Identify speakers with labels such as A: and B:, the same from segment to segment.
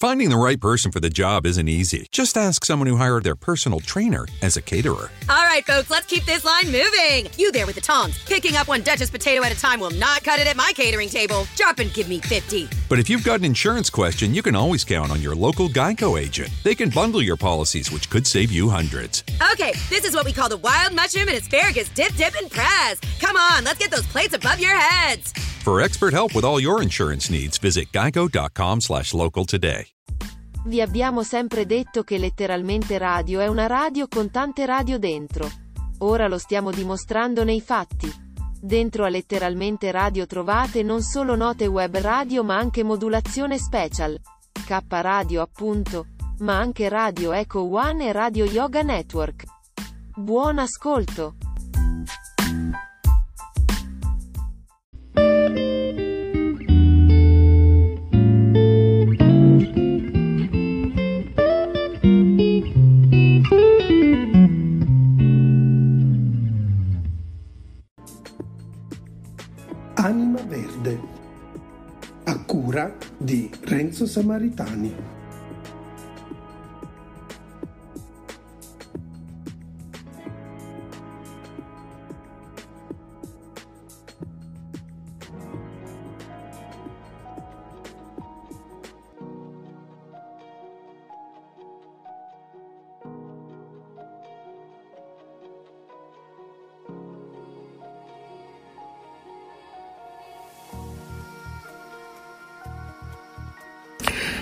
A: Finding the right person for the job isn't easy. Just ask someone who hired their personal trainer as a caterer.
B: All right, folks, let's keep this line moving. You there with the tongs. Picking up one Duchess potato at a time will not cut it at my catering table. Drop and give me 50.
A: But if you've got an insurance question, you can always count on your local Geico agent. They can bundle your policies, which could save you hundreds.
B: Okay, this is what we call the wild mushroom and asparagus dip, dip, and press. Come on, let's get those plates above your heads.
A: For expert help with all your insurance needs, visit geico.com slash local today.
C: Vi abbiamo sempre detto che letteralmente radio è una radio con tante radio dentro. Ora lo stiamo dimostrando nei fatti. Dentro a letteralmente radio trovate non solo note web radio ma anche modulazione special. K radio appunto. Ma anche Radio Echo One e Radio Yoga Network. Buon ascolto!
D: Anima Verde, a cura di Renzo Samaritani.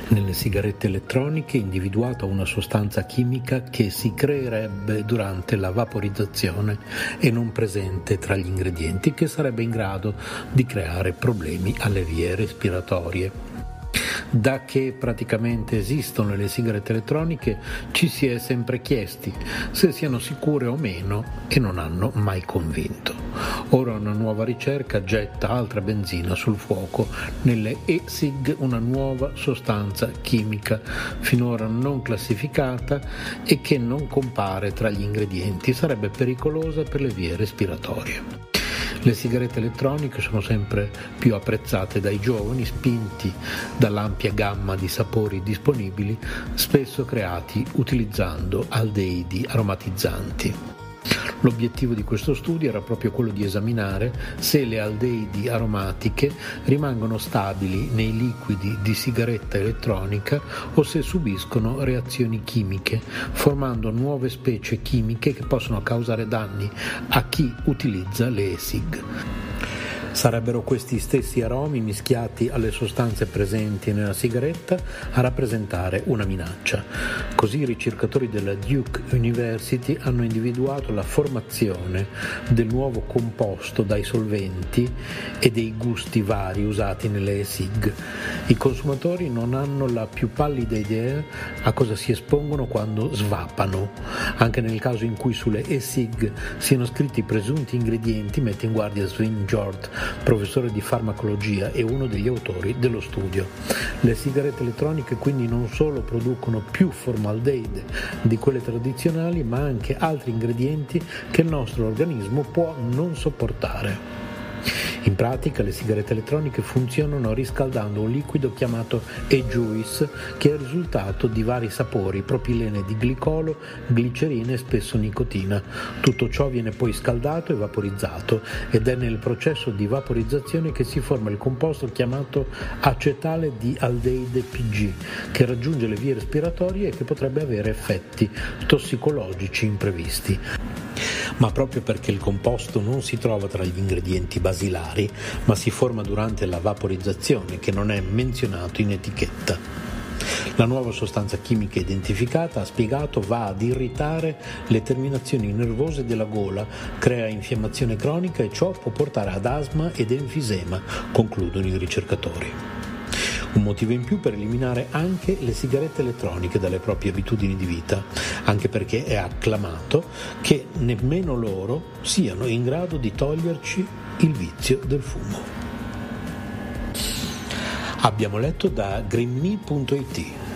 E: Nelle sigarette elettroniche è individuata una sostanza chimica che si creerebbe durante la vaporizzazione e non presente tra gli ingredienti che sarebbe in grado di creare problemi alle vie respiratorie. Da che praticamente esistono le sigarette elettroniche ci si è sempre chiesti se siano sicure o meno e non hanno mai convinto. Ora una nuova ricerca getta altra benzina sul fuoco nelle e-sig, una nuova sostanza chimica finora non classificata e che non compare tra gli ingredienti, sarebbe pericolosa per le vie respiratorie. Le sigarette elettroniche sono sempre più apprezzate dai giovani, spinti dall'ampia gamma di sapori disponibili, spesso creati utilizzando aldeidi aromatizzanti. L'obiettivo di questo studio era proprio quello di esaminare se le aldeidi aromatiche rimangono stabili nei liquidi di sigaretta elettronica o se subiscono reazioni chimiche, formando nuove specie chimiche che possono causare danni a chi utilizza le ESIG. Sarebbero questi stessi aromi mischiati alle sostanze presenti nella sigaretta a rappresentare una minaccia. Così i ricercatori della Duke University hanno individuato la formazione del nuovo composto dai solventi e dei gusti vari usati nelle SIG. I consumatori non hanno la più pallida idea a cosa si espongono quando svapano. Anche nel caso in cui sulle e-sig siano scritti i presunti ingredienti, mette in guardia Swin George, professore di farmacologia e uno degli autori dello studio. Le sigarette elettroniche quindi non solo producono più formaldeide di quelle tradizionali, ma anche altri ingredienti che il nostro organismo può non sopportare. In pratica le sigarette elettroniche funzionano riscaldando un liquido chiamato e-juice che è il risultato di vari sapori, propilene di glicolo, glicerina e spesso nicotina. Tutto ciò viene poi scaldato e vaporizzato ed è nel processo di vaporizzazione che si forma il composto chiamato acetale di aldeide PG che raggiunge le vie respiratorie e che potrebbe avere effetti tossicologici imprevisti ma proprio perché il composto non si trova tra gli ingredienti basilari, ma si forma durante la vaporizzazione che non è menzionato in etichetta. La nuova sostanza chimica identificata, ha spiegato, va ad irritare le terminazioni nervose della gola, crea infiammazione cronica e ciò può portare ad asma ed enfisema, concludono i ricercatori. Un motivo in più per eliminare anche le sigarette elettroniche dalle proprie abitudini di vita, anche perché è acclamato che nemmeno loro siano in grado di toglierci il vizio del fumo. Abbiamo letto da greenme.it.